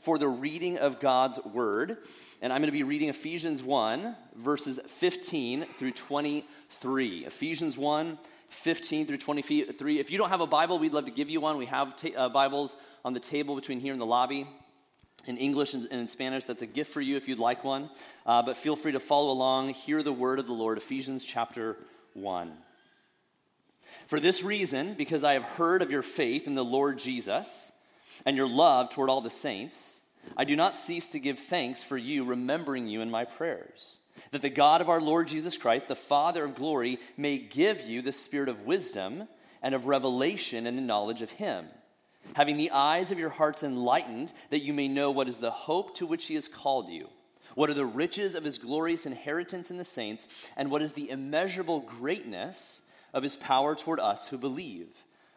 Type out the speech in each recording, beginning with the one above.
for the reading of God's Word. And I'm going to be reading Ephesians 1, verses 15 through 23. Ephesians 1, 15 through 23. If you don't have a Bible, we'd love to give you one. We have ta- uh, Bibles on the table between here and the lobby in English and in Spanish. That's a gift for you if you'd like one. Uh, but feel free to follow along, hear the word of the Lord, Ephesians chapter 1. For this reason, because I have heard of your faith in the Lord Jesus and your love toward all the saints, I do not cease to give thanks for you, remembering you in my prayers, that the God of our Lord Jesus Christ, the Father of glory, may give you the spirit of wisdom and of revelation and the knowledge of him having the eyes of your hearts enlightened, that you may know what is the hope to which he has called you, what are the riches of his glorious inheritance in the saints, and what is the immeasurable greatness of his power toward us who believe,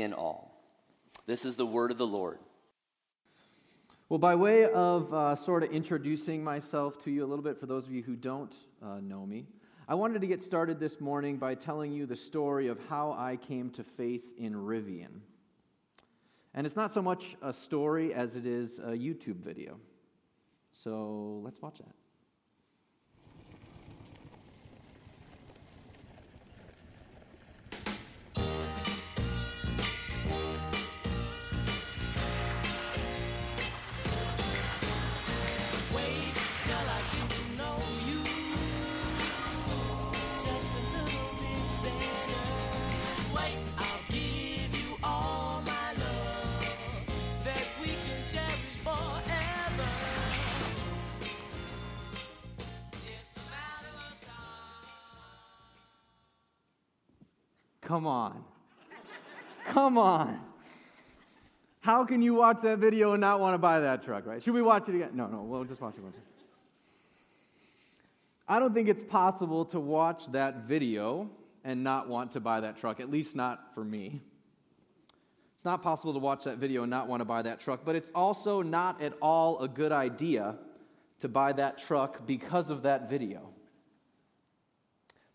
in all. This is the word of the Lord. Well, by way of uh, sort of introducing myself to you a little bit, for those of you who don't uh, know me, I wanted to get started this morning by telling you the story of how I came to faith in Rivian. And it's not so much a story as it is a YouTube video. So let's watch that. Come on. Come on. How can you watch that video and not want to buy that truck, right? Should we watch it again? No, no, we'll just watch it once. I don't think it's possible to watch that video and not want to buy that truck, at least not for me. It's not possible to watch that video and not want to buy that truck, but it's also not at all a good idea to buy that truck because of that video.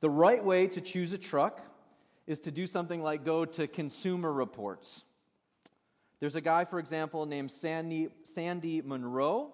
The right way to choose a truck is to do something like go to Consumer Reports. There's a guy, for example, named Sandy, Sandy Munro.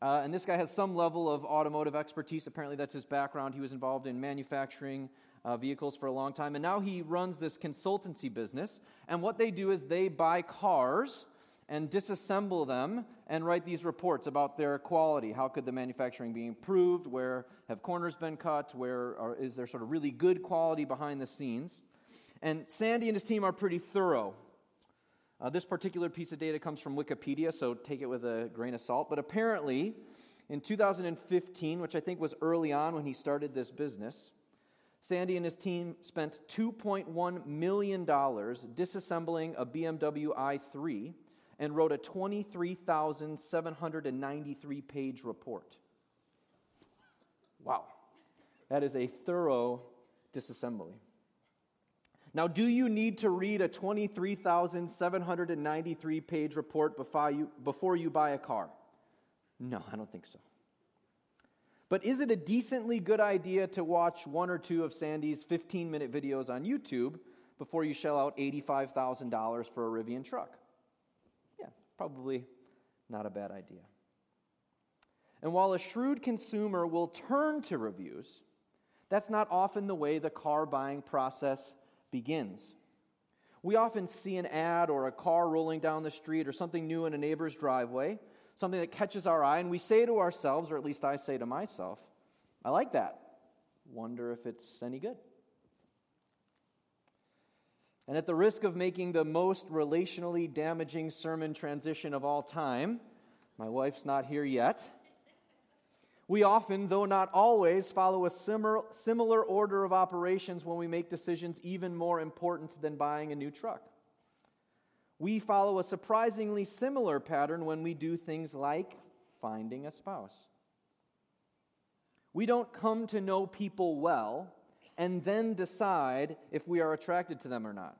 Uh, and this guy has some level of automotive expertise. Apparently, that's his background. He was involved in manufacturing uh, vehicles for a long time. And now he runs this consultancy business. And what they do is they buy cars and disassemble them and write these reports about their quality. How could the manufacturing be improved? Where have corners been cut? Where are, is there sort of really good quality behind the scenes? And Sandy and his team are pretty thorough. Uh, this particular piece of data comes from Wikipedia, so take it with a grain of salt. But apparently, in 2015, which I think was early on when he started this business, Sandy and his team spent $2.1 million disassembling a BMW i3 and wrote a 23,793 page report. Wow. That is a thorough disassembly. Now, do you need to read a 23,793 page report before you, before you buy a car? No, I don't think so. But is it a decently good idea to watch one or two of Sandy's 15 minute videos on YouTube before you shell out $85,000 for a Rivian truck? Yeah, probably not a bad idea. And while a shrewd consumer will turn to reviews, that's not often the way the car buying process begins. We often see an ad or a car rolling down the street or something new in a neighbor's driveway, something that catches our eye, and we say to ourselves, or at least I say to myself, I like that. Wonder if it's any good. And at the risk of making the most relationally damaging sermon transition of all time, my wife's not here yet. We often, though not always, follow a similar, order of operations when we make decisions even more important than buying a new truck. We follow a surprisingly similar pattern when we do things like finding a spouse. We don't come to know people well and then decide if we are attracted to them or not.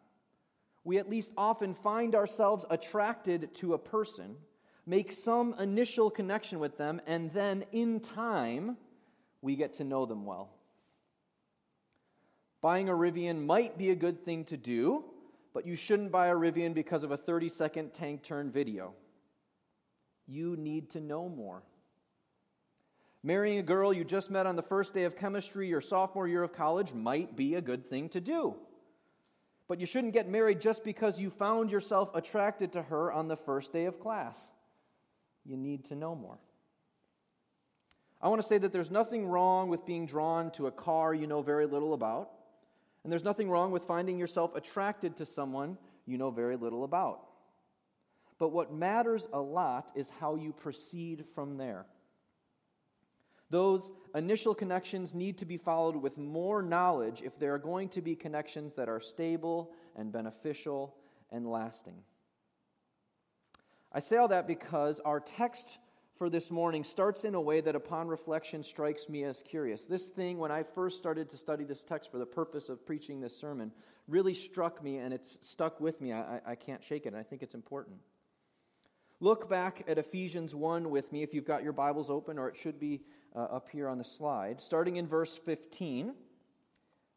We at least often find ourselves attracted to a person, make some initial connection with them, and then in time, we get to know them well. Buying a Rivian might be a good thing to do, but you shouldn't buy a Rivian because of a 30 second tank turn video. You need to know more. Marrying a girl you just met on the first day of chemistry your sophomore year of college might be a good thing to do. But you shouldn't get married just because you found yourself attracted to her on the first day of class. You need to know more. I want to say that there's nothing wrong with being drawn to a car you know very little about, and there's nothing wrong with finding yourself attracted to someone you know very little about. But what matters a lot is how you proceed from there. Those initial connections need to be followed with more knowledge if they are going to be connections that are stable and beneficial and lasting. I say all that because our text for this morning starts in a way that, upon reflection, strikes me as curious. This thing, when I first started to study this text for the purpose of preaching this sermon, really struck me and it's stuck with me. I, I can't shake it, and I think it's important. Look back at Ephesians 1 with me if you've got your Bibles open, or it should be uh, up here on the slide. Starting in verse 15,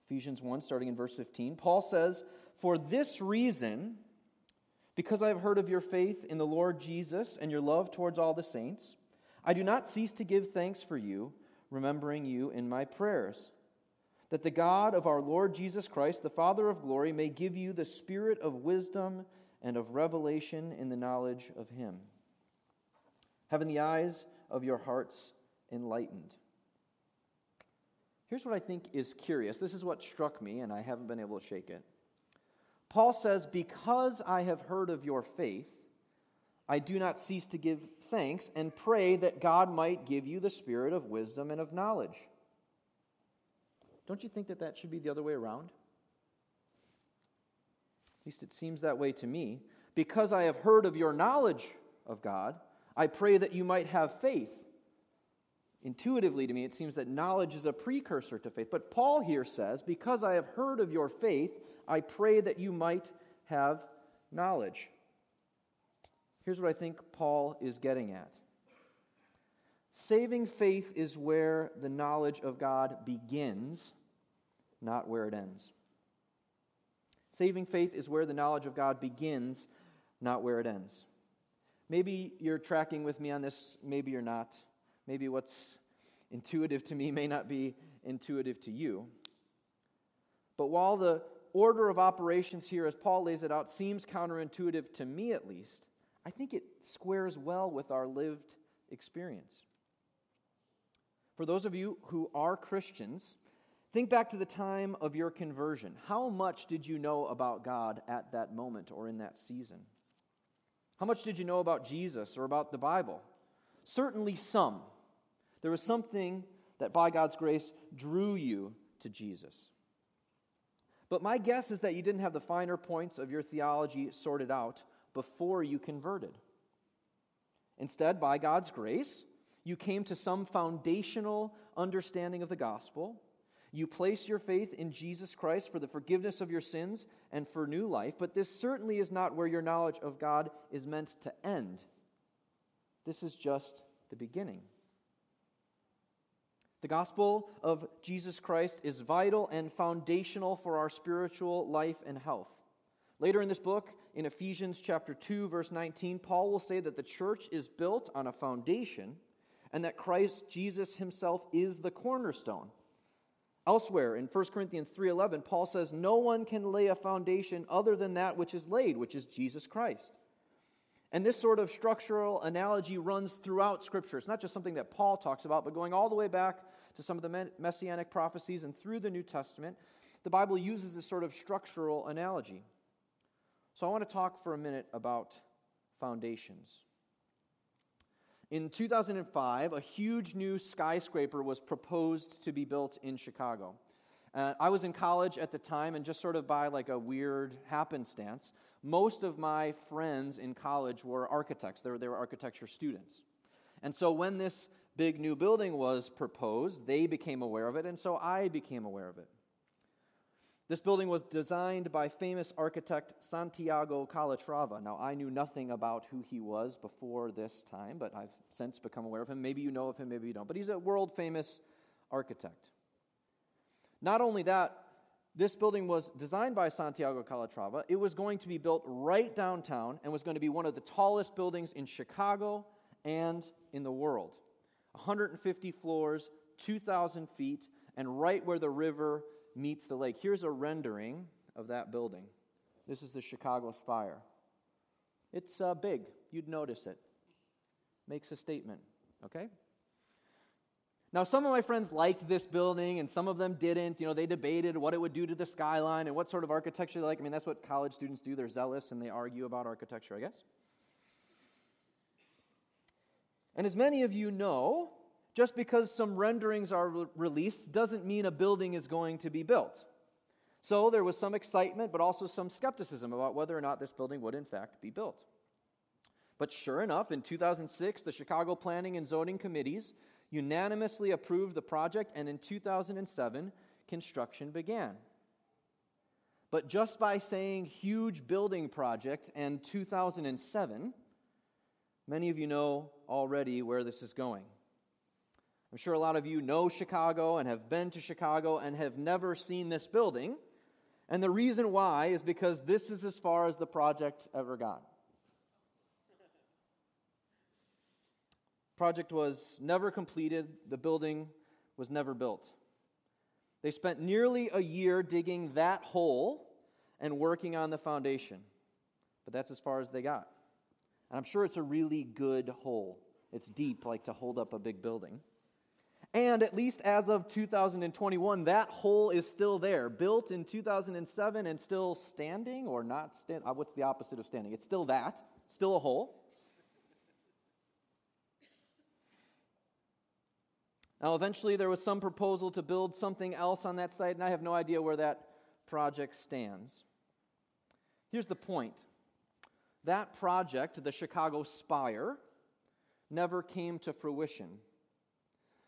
Ephesians 1, starting in verse 15, Paul says, For this reason, because I have heard of your faith in the Lord Jesus and your love towards all the saints, I do not cease to give thanks for you, remembering you in my prayers. That the God of our Lord Jesus Christ, the Father of glory, may give you the spirit of wisdom and of revelation in the knowledge of him. Having the eyes of your hearts enlightened. Here's what I think is curious. This is what struck me, and I haven't been able to shake it. Paul says, Because I have heard of your faith, I do not cease to give thanks and pray that God might give you the spirit of wisdom and of knowledge. Don't you think that that should be the other way around? At least it seems that way to me. Because I have heard of your knowledge of God, I pray that you might have faith Intuitively to me, it seems that knowledge is a precursor to faith. But Paul here says, Because I have heard of your faith, I pray that you might have knowledge. Here's what I think Paul is getting at saving faith is where the knowledge of God begins, not where it ends. Saving faith is where the knowledge of God begins, not where it ends. Maybe you're tracking with me on this, maybe you're not. Maybe what's intuitive to me may not be intuitive to you. But while the order of operations here, as Paul lays it out, seems counterintuitive to me at least, I think it squares well with our lived experience. For those of you who are Christians, think back to the time of your conversion. How much did you know about God at that moment or in that season? How much did you know about Jesus or about the Bible? Certainly some. There was something that by God's grace drew you to Jesus. But my guess is that you didn't have the finer points of your theology sorted out before you converted. Instead, by God's grace, you came to some foundational understanding of the gospel. You place your faith in Jesus Christ for the forgiveness of your sins and for new life, but this certainly is not where your knowledge of God is meant to end. This is just the beginning. The gospel of Jesus Christ is vital and foundational for our spiritual life and health. Later in this book, in Ephesians chapter 2 verse 19, Paul will say that the church is built on a foundation and that Christ Jesus himself is the cornerstone. Elsewhere in 1 Corinthians 3:11, Paul says no one can lay a foundation other than that which is laid, which is Jesus Christ. And this sort of structural analogy runs throughout Scripture. It's not just something that Paul talks about, but going all the way back to some of the messianic prophecies and through the New Testament, the Bible uses this sort of structural analogy. So I want to talk for a minute about foundations. In 2005, a huge new skyscraper was proposed to be built in Chicago. Uh, I was in college at the time, and just sort of by like a weird happenstance, most of my friends in college were architects. They were, they were architecture students. And so when this big new building was proposed, they became aware of it, and so I became aware of it. This building was designed by famous architect Santiago Calatrava. Now, I knew nothing about who he was before this time, but I've since become aware of him. Maybe you know of him, maybe you don't. But he's a world famous architect. Not only that, this building was designed by Santiago Calatrava. It was going to be built right downtown and was going to be one of the tallest buildings in Chicago and in the world. 150 floors, 2,000 feet, and right where the river meets the lake. Here's a rendering of that building. This is the Chicago Spire. It's uh, big. You'd notice it. Makes a statement, okay? Now, some of my friends liked this building and some of them didn't. You know, they debated what it would do to the skyline and what sort of architecture they like. I mean, that's what college students do. They're zealous and they argue about architecture, I guess. And as many of you know, just because some renderings are re- released doesn't mean a building is going to be built. So there was some excitement, but also some skepticism about whether or not this building would, in fact, be built. But sure enough, in 2006, the Chicago Planning and Zoning Committees unanimously approved the project, and in 2007, construction began. But just by saying huge building project and 2007, many of you know already where this is going. I'm sure a lot of you know Chicago and have been to Chicago and have never seen this building. And the reason why is because this is as far as the project ever got. Project was never completed, the building was never built. They spent nearly a year digging that hole and working on the foundation. But that's as far as they got. And I'm sure it's a really good hole. It's deep, like to hold up a big building. And at least as of 2021, that hole is still there, built in 2007 and still standing or not standing. Uh, what's the opposite of standing? It's still that, still a hole. Now, eventually, there was some proposal to build something else on that site, and I have no idea where that project stands. Here's the point that project, the Chicago Spire, never came to fruition.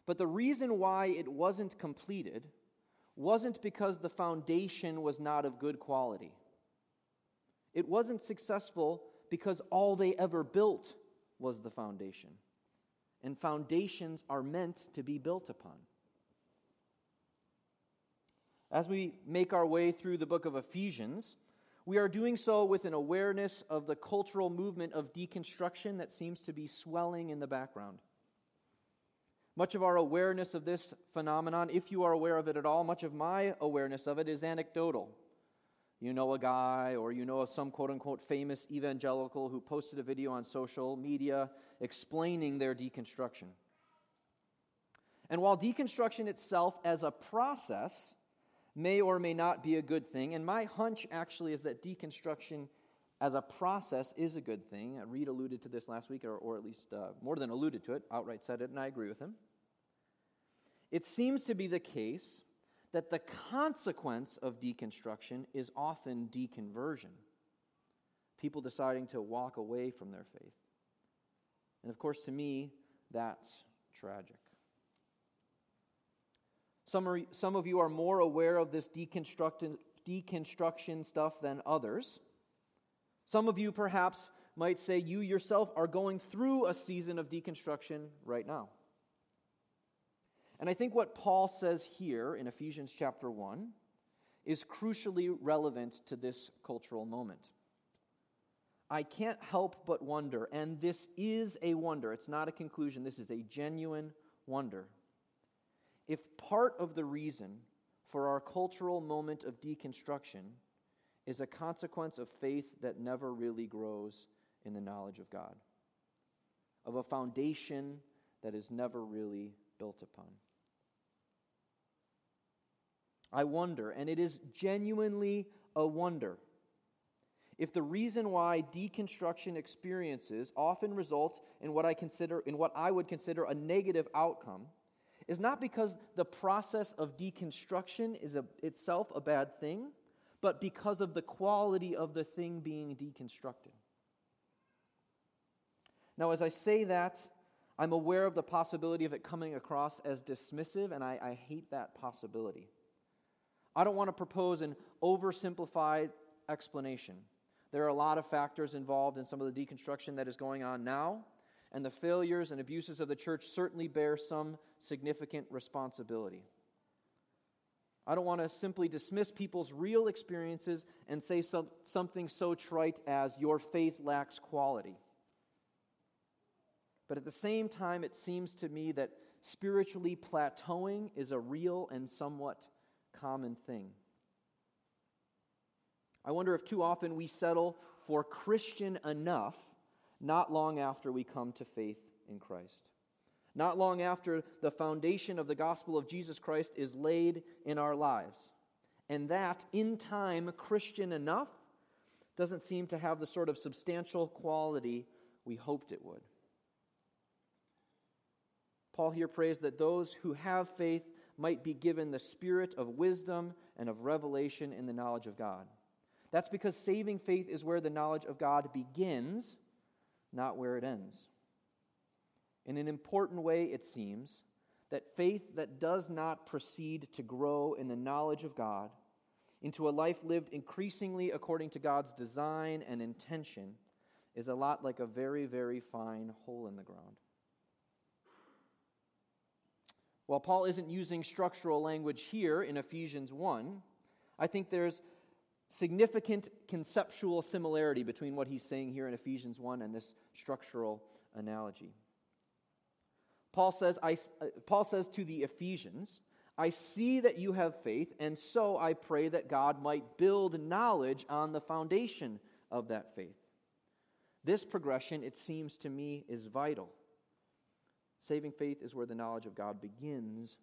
But the reason why it wasn't completed wasn't because the foundation was not of good quality. It wasn't successful because all they ever built was the foundation. And foundations are meant to be built upon. As we make our way through the book of Ephesians, we are doing so with an awareness of the cultural movement of deconstruction that seems to be swelling in the background. Much of our awareness of this phenomenon, if you are aware of it at all, much of my awareness of it is anecdotal. You know a guy, or you know of some quote unquote famous evangelical who posted a video on social media explaining their deconstruction. And while deconstruction itself as a process may or may not be a good thing, and my hunch actually is that deconstruction as a process is a good thing. Reed alluded to this last week, or, or at least uh, more than alluded to it, outright said it, and I agree with him. It seems to be the case that the consequence of deconstruction is often deconversion, people deciding to walk away from their faith. And of course, to me, that's tragic. Some, are, some of you are more aware of this deconstruction, deconstruction stuff than others. Some of you perhaps might say you yourself are going through a season of deconstruction right now. And I think what Paul says here in Ephesians chapter 1 is crucially relevant to this cultural moment. I can't help but wonder, and this is a wonder, it's not a conclusion, this is a genuine wonder. If part of the reason for our cultural moment of deconstruction is a consequence of faith that never really grows in the knowledge of God, of a foundation that is never really built upon. I wonder, and it is genuinely a wonder, if the reason why deconstruction experiences often result in what I consider in what I would consider a negative outcome is not because the process of deconstruction is a, itself a bad thing, but because of the quality of the thing being deconstructed. Now, as I say that, I'm aware of the possibility of it coming across as dismissive, and I, I hate that possibility. I don't want to propose an oversimplified explanation. There are a lot of factors involved in some of the deconstruction that is going on now, and the failures and abuses of the church certainly bear some significant responsibility. I don't want to simply dismiss people's real experiences and say some, something so trite as, your faith lacks quality. But at the same time, it seems to me that spiritually plateauing is a real and somewhat common thing. I wonder if too often we settle for Christian enough not long after we come to faith in Christ. Not long after the foundation of the gospel of Jesus Christ is laid in our lives. And that, in time, Christian enough doesn't seem to have the sort of substantial quality we hoped it would. Paul here prays that those who have faith might be given the spirit of wisdom and of revelation in the knowledge of God. That's because saving faith is where the knowledge of God begins, not where it ends. In an important way, it seems that faith that does not proceed to grow in the knowledge of God into a life lived increasingly according to God's design and intention is a lot like a very, very fine hole in the ground. While Paul isn't using structural language here in Ephesians 1, I think there's significant conceptual similarity between what he's saying here in Ephesians 1 and this structural analogy. Paul says, I, uh, Paul says to the Ephesians, I see that you have faith, and so I pray that God might build knowledge on the foundation of that faith. This progression, it seems to me, is vital. Saving faith is where the knowledge of God begins,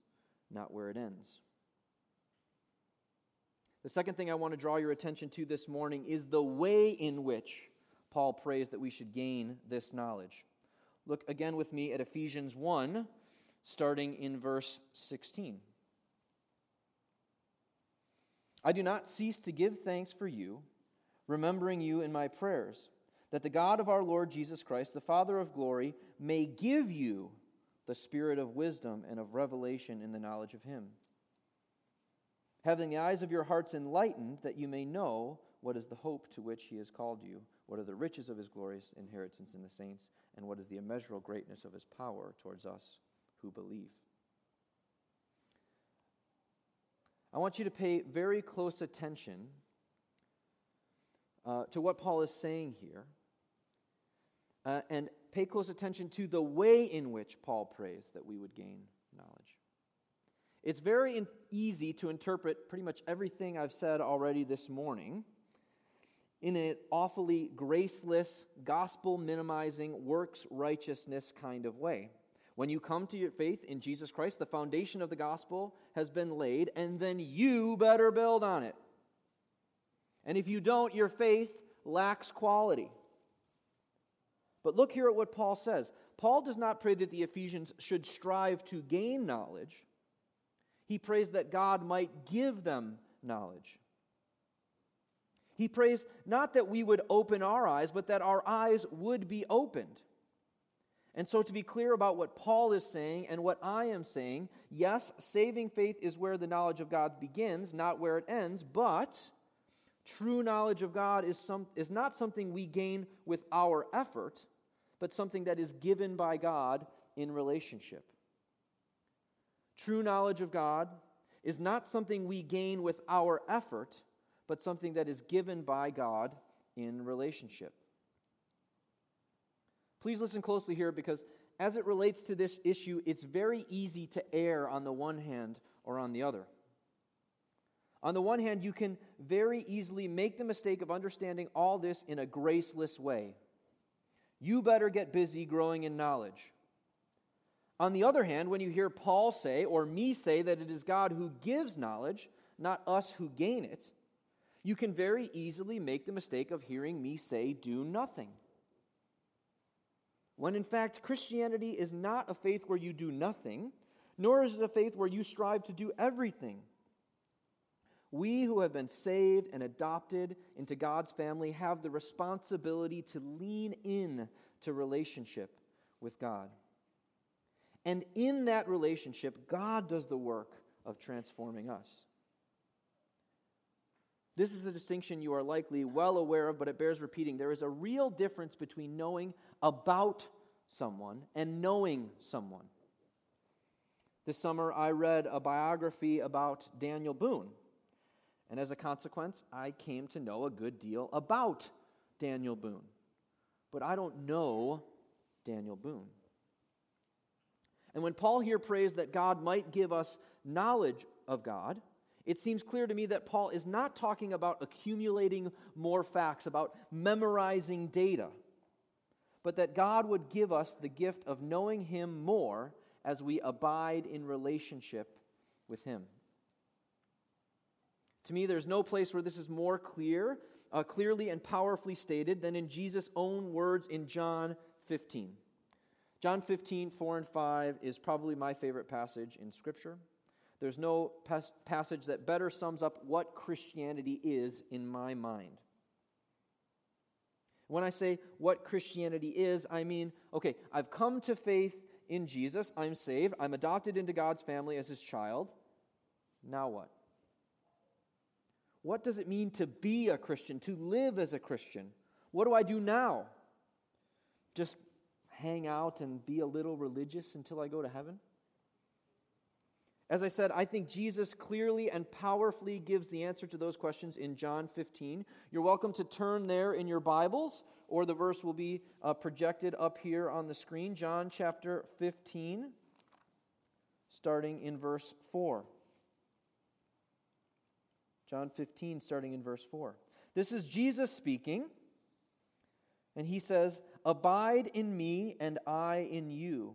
not where it ends. The second thing I want to draw your attention to this morning is the way in which Paul prays that we should gain this knowledge. Look again with me at Ephesians 1, starting in verse 16. I do not cease to give thanks for you, remembering you in my prayers, that the God of our Lord Jesus Christ, the Father of glory, may give you the spirit of wisdom and of revelation in the knowledge of Him. Having the eyes of your hearts enlightened, that you may know what is the hope to which He has called you, what are the riches of His glorious inheritance in the saints, and what is the immeasurable greatness of His power towards us who believe. I want you to pay very close attention uh, to what Paul is saying here. Uh, and pay close attention to the way in which Paul prays that we would gain knowledge. It's very in- easy to interpret pretty much everything I've said already this morning in an awfully graceless, gospel minimizing, works righteousness kind of way. When you come to your faith in Jesus Christ, the foundation of the gospel has been laid, and then you better build on it. And if you don't, your faith lacks quality. But look here at what Paul says. Paul does not pray that the Ephesians should strive to gain knowledge, he prays that God might give them knowledge. He prays not that we would open our eyes, but that our eyes would be opened. And so, to be clear about what Paul is saying and what I am saying, yes, saving faith is where the knowledge of God begins, not where it ends, but true knowledge of God is, some, is not something we gain with our effort, but something that is given by God in relationship. True knowledge of God is not something we gain with our effort, but something that is given by God in relationship. Please listen closely here because as it relates to this issue, it's very easy to err on the one hand or on the other. On the one hand, you can very easily make the mistake of understanding all this in a graceless way. You better get busy growing in knowledge. On the other hand, when you hear Paul say, or me say, that it is God who gives knowledge, not us who gain it, you can very easily make the mistake of hearing me say, do nothing. When in fact, Christianity is not a faith where you do nothing, nor is it a faith where you strive to do everything. We who have been saved and adopted into God's family have the responsibility to lean in to relationship with God. And in that relationship, God does the work of transforming us. This is a distinction you are likely well aware of, but it bears repeating. There is a real difference between knowing about someone and knowing someone. This summer, I read a biography about Daniel Boone. And as a consequence, I came to know a good deal about Daniel Boone. But I don't know Daniel Boone. And when Paul here prays that God might give us knowledge of God, it seems clear to me that Paul is not talking about accumulating more facts, about memorizing data, but that God would give us the gift of knowing Him more as we abide in relationship with Him. To me, there's no place where this is more clear, uh, clearly and powerfully stated than in Jesus' own words in John 15. John 15, 4 and 5 is probably my favorite passage in Scripture. There's no pas- passage that better sums up what Christianity is in my mind. When I say what Christianity is, I mean, okay, I've come to faith in Jesus, I'm saved, I'm adopted into God's family as his child. Now what? What does it mean to be a Christian, to live as a Christian? What do I do now? Just hang out and be a little religious until I go to heaven? As I said, I think Jesus clearly and powerfully gives the answer to those questions in John 15. You're welcome to turn there in your Bibles, or the verse will be uh, projected up here on the screen. John chapter 15, starting in verse 4. John 15, starting in verse 4. This is Jesus speaking, and he says, Abide in me, and I in you.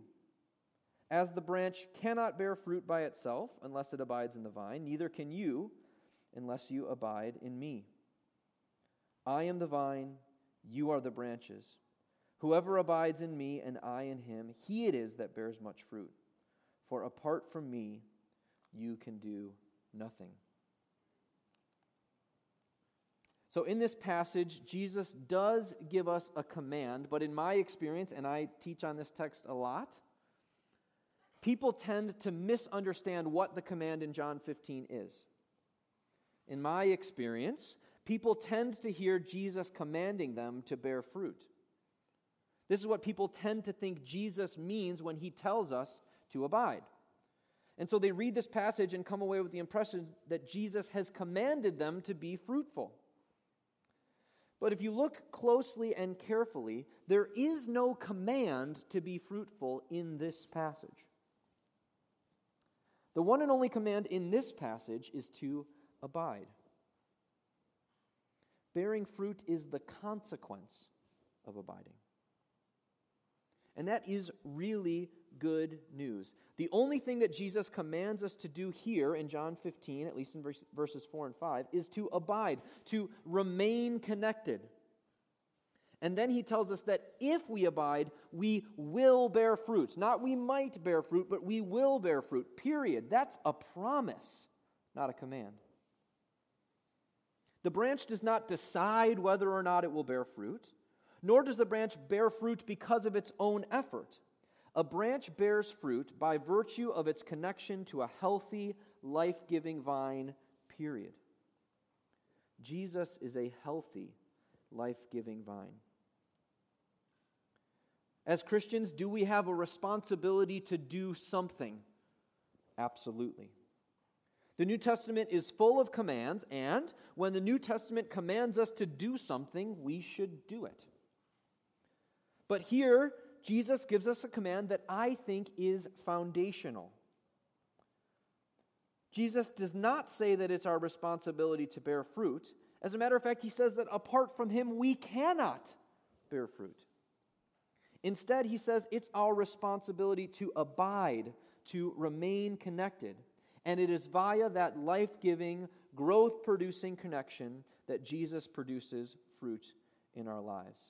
As the branch cannot bear fruit by itself unless it abides in the vine, neither can you unless you abide in me. I am the vine, you are the branches. Whoever abides in me and I in him, he it is that bears much fruit. For apart from me, you can do nothing. So, in this passage, Jesus does give us a command, but in my experience, and I teach on this text a lot, people tend to misunderstand what the command in John 15 is. In my experience, people tend to hear Jesus commanding them to bear fruit. This is what people tend to think Jesus means when he tells us to abide. And so they read this passage and come away with the impression that Jesus has commanded them to be fruitful. But if you look closely and carefully, there is no command to be fruitful in this passage. The one and only command in this passage is to abide. Bearing fruit is the consequence of abiding. And that is really good news. The only thing that Jesus commands us to do here in John 15, at least in verses 4 and 5, is to abide, to remain connected. And then he tells us that if we abide, we will bear fruit. Not we might bear fruit, but we will bear fruit. Period. That's a promise, not a command. The branch does not decide whether or not it will bear fruit, nor does the branch bear fruit because of its own effort. A branch bears fruit by virtue of its connection to a healthy, life giving vine, period. Jesus is a healthy, life giving vine. As Christians, do we have a responsibility to do something? Absolutely. The New Testament is full of commands, and when the New Testament commands us to do something, we should do it. But here, Jesus gives us a command that I think is foundational. Jesus does not say that it's our responsibility to bear fruit. As a matter of fact, he says that apart from him, we cannot bear fruit. Instead, he says it's our responsibility to abide, to remain connected. And it is via that life giving, growth producing connection that Jesus produces fruit in our lives.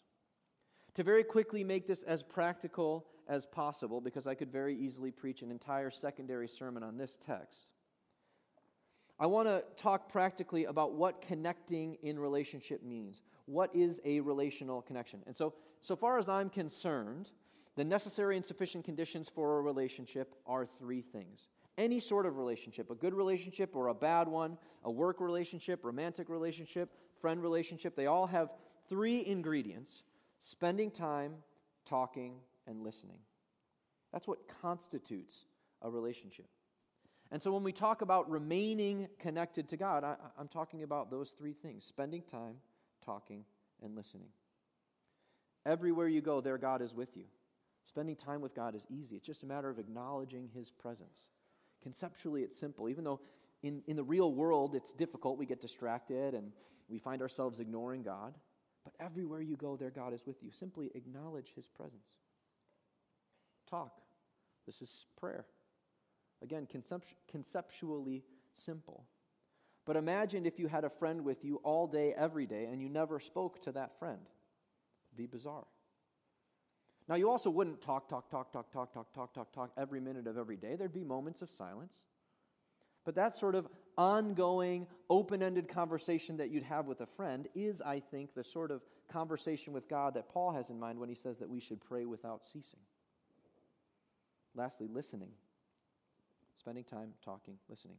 To very quickly make this as practical as possible because I could very easily preach an entire secondary sermon on this text. I want to talk practically about what connecting in relationship means. What is a relational connection? And so, so far as I'm concerned, the necessary and sufficient conditions for a relationship are three things. Any sort of relationship, a good relationship or a bad one, a work relationship, romantic relationship, friend relationship, they all have three ingredients spending time, talking, and listening. That's what constitutes a relationship. And so when we talk about remaining connected to God, I, am talking about those three things spending time, talking, and listening. Everywhere you go, there God is with you. Spending time with God is easy, it's just a matter of acknowledging His presence. Conceptually, it's simple, even though in, in the real world it's difficult. We get distracted and we find ourselves ignoring God. But everywhere you go, there God is with you. Simply acknowledge His presence. Talk. This is prayer. Again, conceptually simple. But imagine if you had a friend with you all day, every day, and you never spoke to that friend. It'd be bizarre. Now, you also wouldn't talk, talk, talk, talk, talk, talk, talk, talk, talk every minute of every day. There'd be moments of silence. But that sort of ongoing, open ended conversation that you'd have with a friend is, I think, the sort of conversation with God that Paul has in mind when he says that we should pray without ceasing. Lastly, listening. Spending time talking, listening.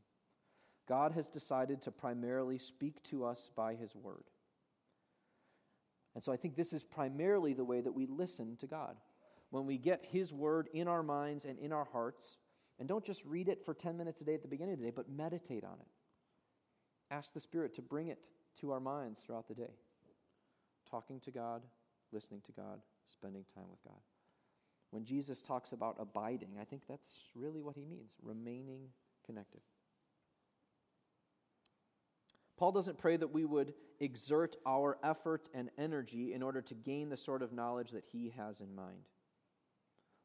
God has decided to primarily speak to us by his word. And so I think this is primarily the way that we listen to God. When we get his word in our minds and in our hearts, and don't just read it for 10 minutes a day at the beginning of the day, but meditate on it. Ask the Spirit to bring it to our minds throughout the day. Talking to God, listening to God, spending time with God. When Jesus talks about abiding, I think that's really what he means remaining connected. Paul doesn't pray that we would exert our effort and energy in order to gain the sort of knowledge that he has in mind.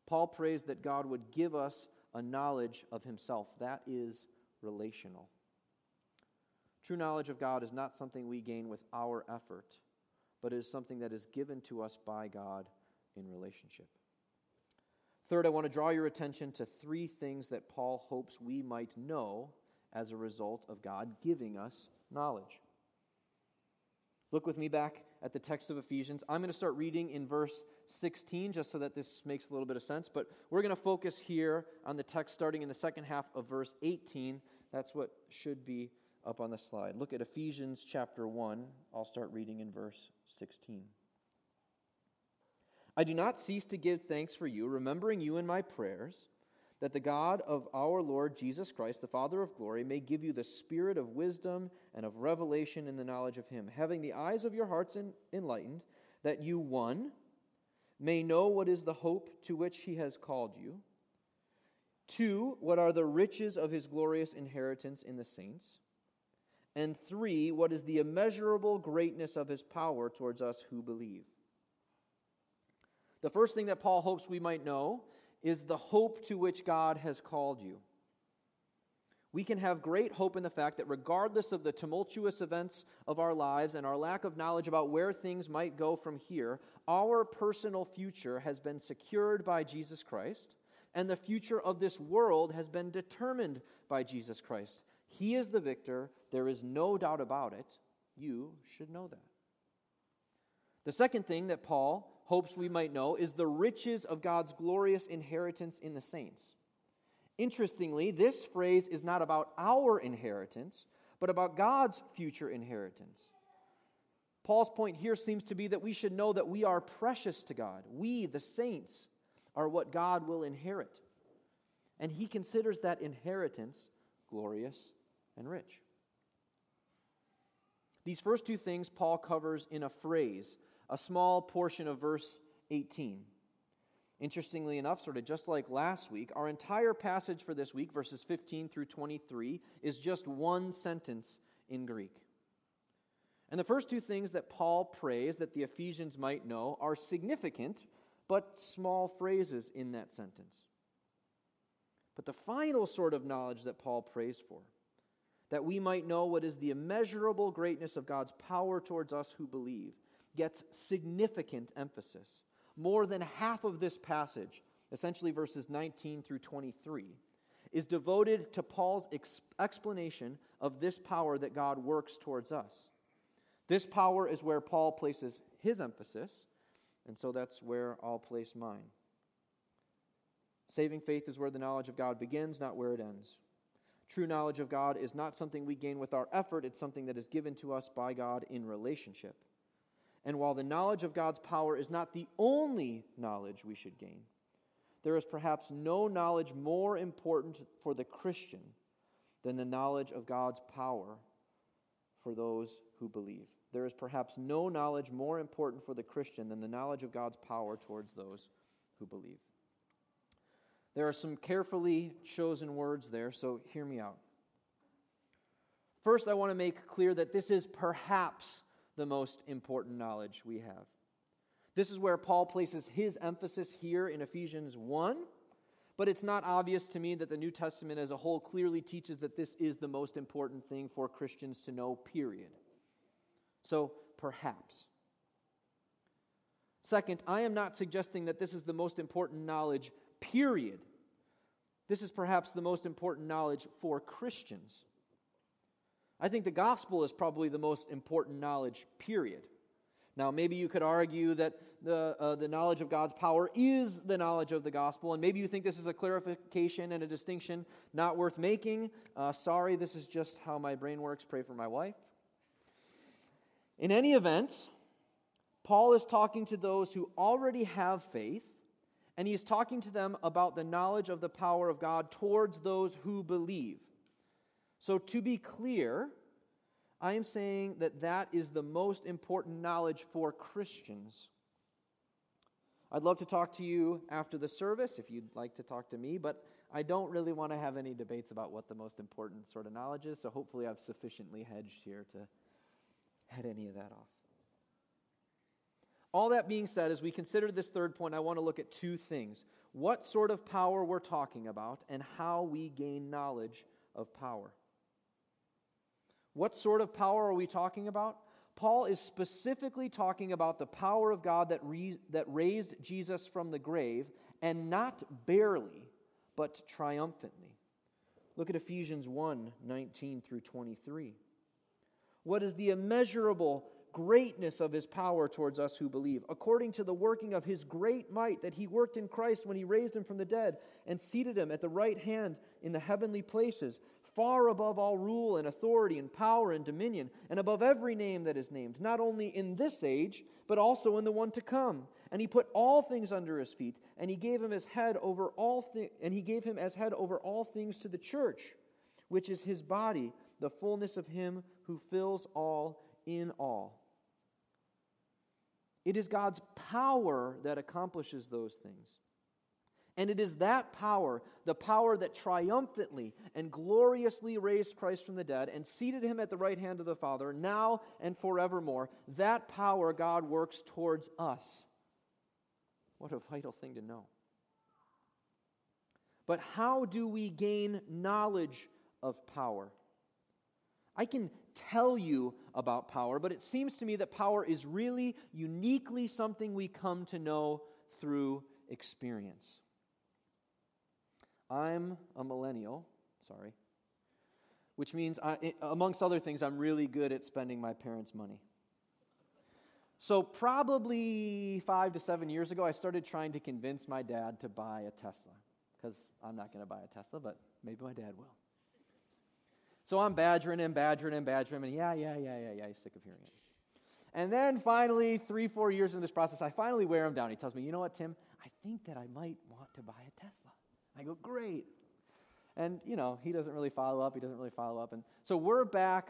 Paul prays that God would give us a knowledge of himself. That is relational. True knowledge of God is not something we gain with our effort, but is something that is given to us by God in relationship. Third, I want to draw your attention to three things that Paul hopes we might know as a result of God giving us knowledge. Look with me back at the text of Ephesians. I'm going to start reading in verse 16 just so that this makes a little bit of sense, but we're going to focus here on the text starting in the second half of verse 18. That's what should be up on the slide. Look at Ephesians chapter 1. I'll start reading in verse 16. I do not cease to give thanks for you, remembering you in my prayers that the God of our Lord Jesus Christ, the Father of glory, may give you the spirit of wisdom and of revelation in the knowledge of Him, having the eyes of your hearts enlightened, that you, one, may know what is the hope to which He has called you, two, what are the riches of His glorious inheritance in the saints, and three, what is the immeasurable greatness of His power towards us who believe. The first thing that Paul hopes we might know is the hope to which God has called you. We can have great hope in the fact that regardless of the tumultuous events of our lives and our lack of knowledge about where things might go from here, our personal future has been secured by Jesus Christ, and the future of this world has been determined by Jesus Christ. He is the victor, there is no doubt about it. You should know that. The second thing that Paul hopes we might know is the riches of God's glorious inheritance in the saints. Interestingly, this phrase is not about our inheritance, but about God's future inheritance. Paul's point here seems to be that we should know that we are precious to God. We, the saints, are what God will inherit. And he considers that inheritance glorious and rich. These first two things Paul covers in a phrase a small portion of verse 18. Interestingly enough, sort of just like last week, our entire passage for this week, verses 15 through 23, is just one sentence in Greek. And the first two things that Paul prays that the Ephesians might know are significant, but small phrases in that sentence. But the final sort of knowledge that Paul prays for, that we might know what is the immeasurable greatness of God's power towards us who believe, gets significant emphasis. More than half of this passage essentially verses 19 through 23, is devoted to Paul's ex- explanation of this power that God works towards us. This power is where Paul places his emphasis, and so that's where I'll place mine. Saving faith is where the knowledge of God begins, not where it ends. True knowledge of God is not something we gain with our effort, it's something that is given to us by God in relationship. And while the knowledge of God's power is not the only knowledge we should gain, there is perhaps no knowledge more important for the Christian than the knowledge of God's power for those who believe. There is perhaps no knowledge more important for the Christian than the knowledge of God's power towards those who believe. There are some carefully chosen words there, so hear me out. First, I want to make clear that this is perhaps the most important knowledge we have. This is where Paul places his emphasis here in Ephesians 1, but it's not obvious to me that the New Testament as a whole clearly teaches that this is the most important thing for Christians to know, period. So, perhaps. Second, I am not suggesting that this is the most important knowledge period. This is perhaps the most important knowledge for Christians. I think the gospel is probably the most important knowledge, period. Now, maybe you could argue that the, uh, the knowledge of God's power is the knowledge of the gospel, and maybe you think this is a clarification and a distinction not worth making. Uh, sorry, this is just how my brain works. Pray for my wife. In any event, Paul is talking to those who already have faith and he is talking to them about the knowledge of the power of God towards those who believe. So, to be clear, I am saying that that is the most important knowledge for Christians. I'd love to talk to you after the service if you'd like to talk to me, but I don't really want to have any debates about what the most important sort of knowledge is, so hopefully I've sufficiently hedged here to head any of that off. All that being said, as we consider this third point, I want to look at two things what sort of power we're talking about, and how we gain knowledge of power. What sort of power are we talking about? Paul is specifically talking about the power of God that, re- that raised Jesus from the grave, and not barely, but triumphantly. Look at Ephesians 1 19 through 23. What is the immeasurable greatness of his power towards us who believe, according to the working of his great might that he worked in Christ when he raised him from the dead and seated him at the right hand in the heavenly places, far above all rule and authority and power and dominion, and above every name that is named, not only in this age, but also in the one to come. And he put all things under his feet, and he gave him as head over all thi- and he gave him as head over all things to the church, which is his body, the fullness of him who fills all in all. It is God's power that accomplishes those things. And it is that power, the power that triumphantly and gloriously raised Christ from the dead and seated him at the right hand of the Father, now and forevermore, that power God works towards us. What a vital thing to know. But how do we gain knowledge of power? I can tell you about power, but it seems to me that power is really uniquely something we come to know through experience. I'm a millennial, sorry, which means, I, amongst other things, I'm really good at spending my parents' money. So, probably five to seven years ago, I started trying to convince my dad to buy a Tesla. Because I'm not going to buy a Tesla, but maybe my dad will. So I'm badgering him, badgering him, badgering him, and yeah, yeah, yeah, yeah, yeah, he's sick of hearing it. And then finally, three, four years in this process, I finally wear him down. He tells me, you know what, Tim, I think that I might want to buy a Tesla. I go, great. And, you know, he doesn't really follow up. He doesn't really follow up. And so we're back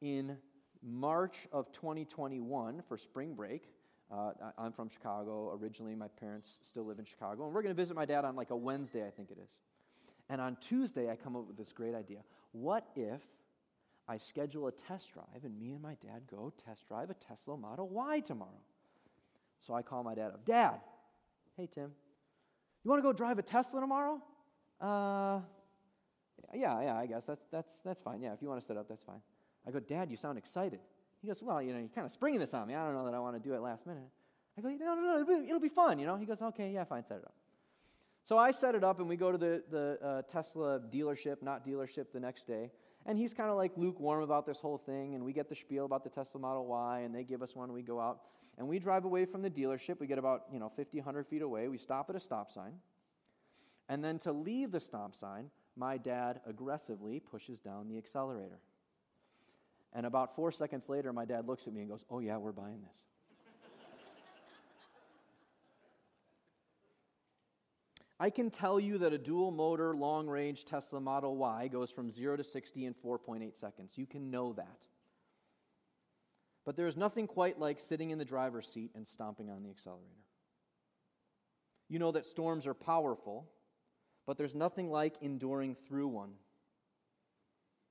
in March of 2021 for spring break. Uh, I'm from Chicago originally. My parents still live in Chicago. And we're going to visit my dad on like a Wednesday, I think it is. And on Tuesday, I come up with this great idea. What if I schedule a test drive and me and my dad go test drive a Tesla Model Y tomorrow? So I call my dad up. Dad, hey, Tim, you want to go drive a Tesla tomorrow? Uh, yeah, yeah, I guess that's, that's, that's fine. Yeah, if you want to set up, that's fine. I go, Dad, you sound excited. He goes, Well, you know, you're kind of springing this on me. I don't know that I want to do it last minute. I go, No, no, no, it'll be, it'll be fun, you know? He goes, Okay, yeah, fine, set it up. So I set it up, and we go to the, the uh, Tesla dealership, not dealership, the next day. And he's kind of like lukewarm about this whole thing, and we get the spiel about the Tesla Model Y, and they give us one, we go out. And we drive away from the dealership. We get about, you know, 50, 100 feet away. We stop at a stop sign. And then to leave the stop sign, my dad aggressively pushes down the accelerator. And about four seconds later, my dad looks at me and goes, Oh, yeah, we're buying this. I can tell you that a dual motor long range Tesla Model Y goes from 0 to 60 in 4.8 seconds. You can know that. But there is nothing quite like sitting in the driver's seat and stomping on the accelerator. You know that storms are powerful, but there's nothing like enduring through one.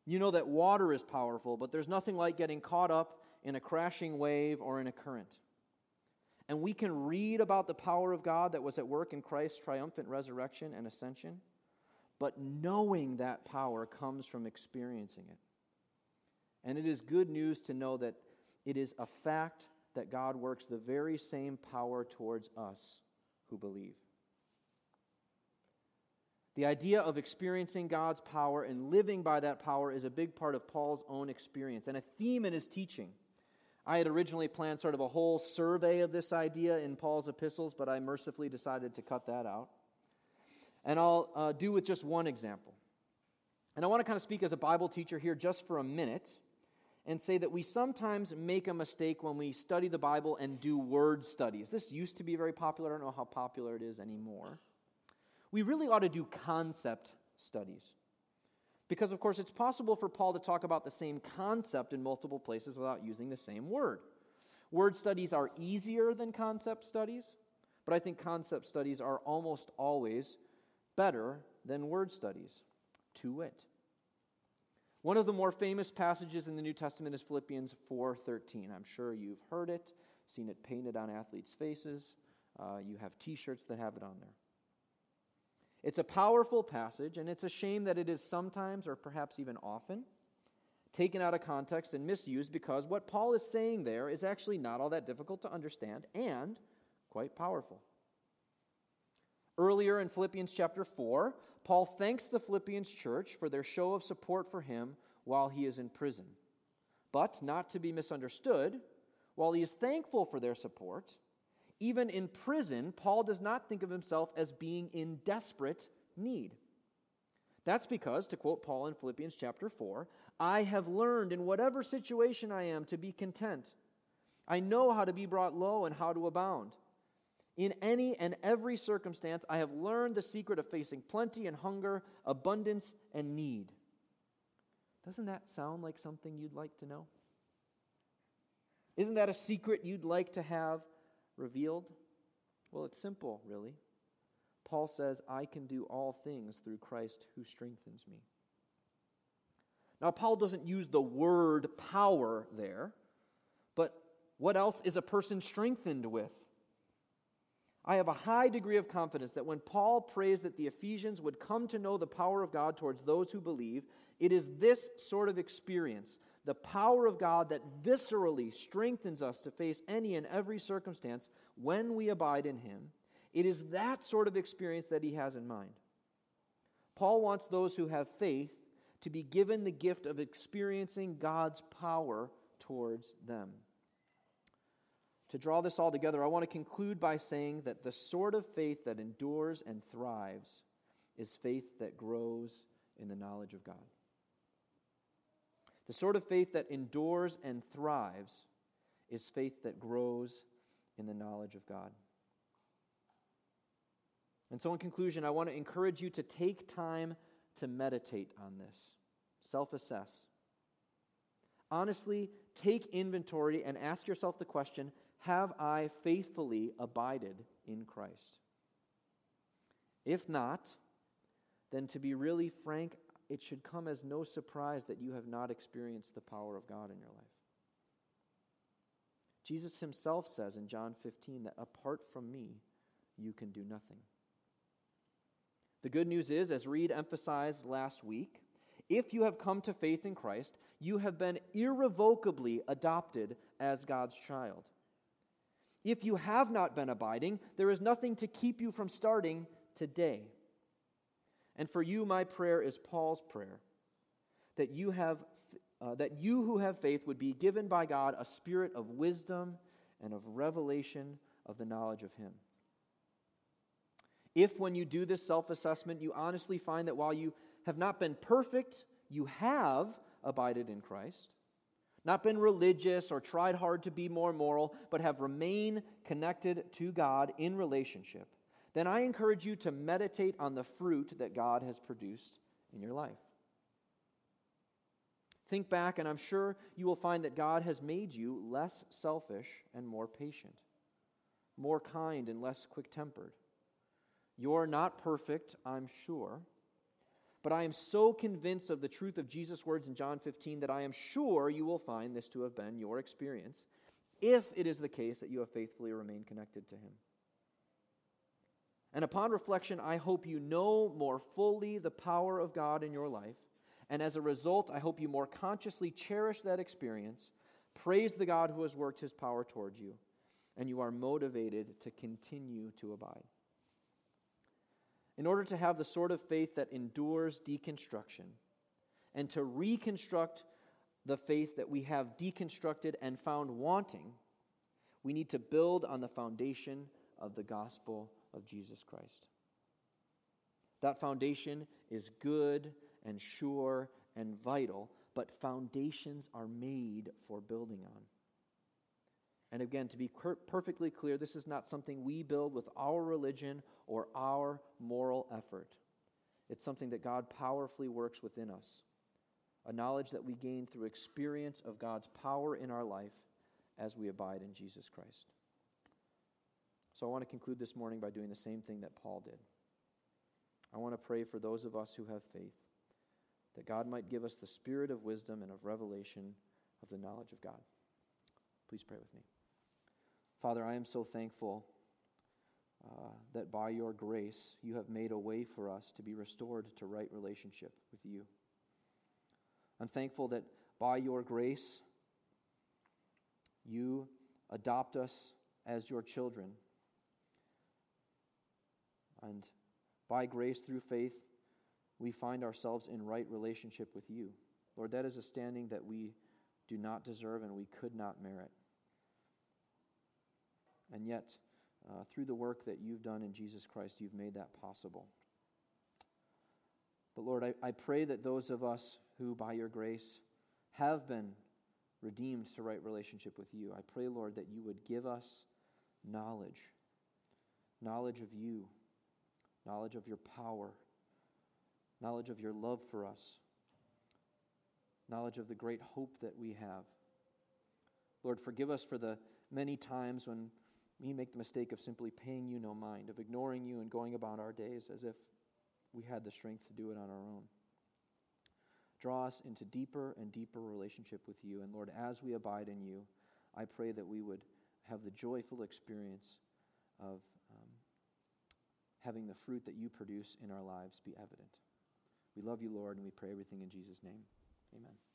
You know that water is powerful, but there's nothing like getting caught up in a crashing wave or in a current. And we can read about the power of God that was at work in Christ's triumphant resurrection and ascension. But knowing that power comes from experiencing it. And it is good news to know that it is a fact that God works the very same power towards us who believe. The idea of experiencing God's power and living by that power is a big part of Paul's own experience and a theme in his teaching. I had originally planned sort of a whole survey of this idea in Paul's epistles, but I mercifully decided to cut that out. And I'll uh, do with just one example. And I want to kind of speak as a Bible teacher here just for a minute and say that we sometimes make a mistake when we study the Bible and do word studies. This used to be very popular. I don't know how popular it is anymore. We really ought to do concept studies. Because, of course, it's possible for Paul to talk about the same concept in multiple places without using the same word. Word studies are easier than concept studies, but I think concept studies are almost always better than word studies, to wit. One of the more famous passages in the New Testament is Philippians 4:13. I'm sure you've heard it, seen it painted on athletes' faces. Uh, you have T-shirts that have it on there. It's a powerful passage, and it's a shame that it is sometimes, or perhaps even often, taken out of context and misused because what Paul is saying there is actually not all that difficult to understand and quite powerful. Earlier in Philippians chapter 4, Paul thanks the Philippians church for their show of support for him while he is in prison. But, not to be misunderstood, while he is thankful for their support, even in prison, Paul does not think of himself as being in desperate need. That's because, to quote Paul in Philippians chapter 4, I have learned in whatever situation I am to be content. I know how to be brought low and how to abound. In any and every circumstance, I have learned the secret of facing plenty and hunger, abundance and need. Doesn't that sound like something you'd like to know? Isn't that a secret you'd like to have revealed? Well, it's simple, really. Paul says, I can do all things through Christ who strengthens me. Now, Paul doesn't use the word power there, but what else is a person strengthened with? I have a high degree of confidence that when Paul prays that the Ephesians would come to know the power of God towards those who believe, it is this sort of experience, the power of God that viscerally strengthens us to face any and every circumstance when we abide in Him. It is that sort of experience that he has in mind. Paul wants those who have faith to be given the gift of experiencing God's power towards them. To draw this all together, I want to conclude by saying that the sort of faith that endures and thrives is faith that grows in the knowledge of God. The sort of faith that endures and thrives is faith that grows in the knowledge of God. And so, in conclusion, I want to encourage you to take time to meditate on this, self assess. Honestly, take inventory and ask yourself the question have I faithfully abided in Christ? If not, then to be really frank, it should come as no surprise that you have not experienced the power of God in your life. Jesus himself says in John 15 that apart from me, you can do nothing. The good news is, as Reed emphasized last week, if you have come to faith in Christ, you have been irrevocably adopted as God's child. If you have not been abiding, there is nothing to keep you from starting today. And for you, my prayer is Paul's prayer that you, have, uh, that you who have faith would be given by God a spirit of wisdom and of revelation of the knowledge of Him. If, when you do this self assessment, you honestly find that while you have not been perfect, you have abided in Christ, not been religious or tried hard to be more moral, but have remained connected to God in relationship, then I encourage you to meditate on the fruit that God has produced in your life. Think back, and I'm sure you will find that God has made you less selfish and more patient, more kind and less quick tempered. You're not perfect, I'm sure. But I am so convinced of the truth of Jesus' words in John 15 that I am sure you will find this to have been your experience if it is the case that you have faithfully remained connected to Him. And upon reflection, I hope you know more fully the power of God in your life. And as a result, I hope you more consciously cherish that experience, praise the God who has worked his power towards you, and you are motivated to continue to abide. In order to have the sort of faith that endures deconstruction and to reconstruct the faith that we have deconstructed and found wanting, we need to build on the foundation of the gospel of Jesus Christ. That foundation is good and sure and vital, but foundations are made for building on. And again, to be perfectly clear, this is not something we build with our religion or our moral effort. It's something that God powerfully works within us, a knowledge that we gain through experience of God's power in our life as we abide in Jesus Christ. So I want to conclude this morning by doing the same thing that Paul did. I want to pray for those of us who have faith that God might give us the spirit of wisdom and of revelation of the knowledge of God. Please pray with me. Father, I am so thankful uh, that by your grace you have made a way for us to be restored to right relationship with you. I'm thankful that by your grace you adopt us as your children and by grace through faith, we find ourselves in right relationship with you. Lord, that is a standing that we do not deserve and we could not merit. And yet, uh, through the work that you've done in Jesus Christ, you've made that possible. But Lord, I, I pray that those of us who, by your grace, have been redeemed to right relationship with you, I pray, Lord, that you would give us knowledge, knowledge of you knowledge of your power, knowledge of your love for us, knowledge of the great hope that we have. Lord, forgive us for the many times when we make the mistake of simply paying you no mind, of ignoring you and going about our days as if we had the strength to do it on our own. Draw us into deeper and deeper relationship with you. And Lord, as we abide in you, I pray that we would have the joyful experience of um, having the fruit that you produce in our lives be evident. We love you, Lord, and we pray everything in Jesus' name. Amen.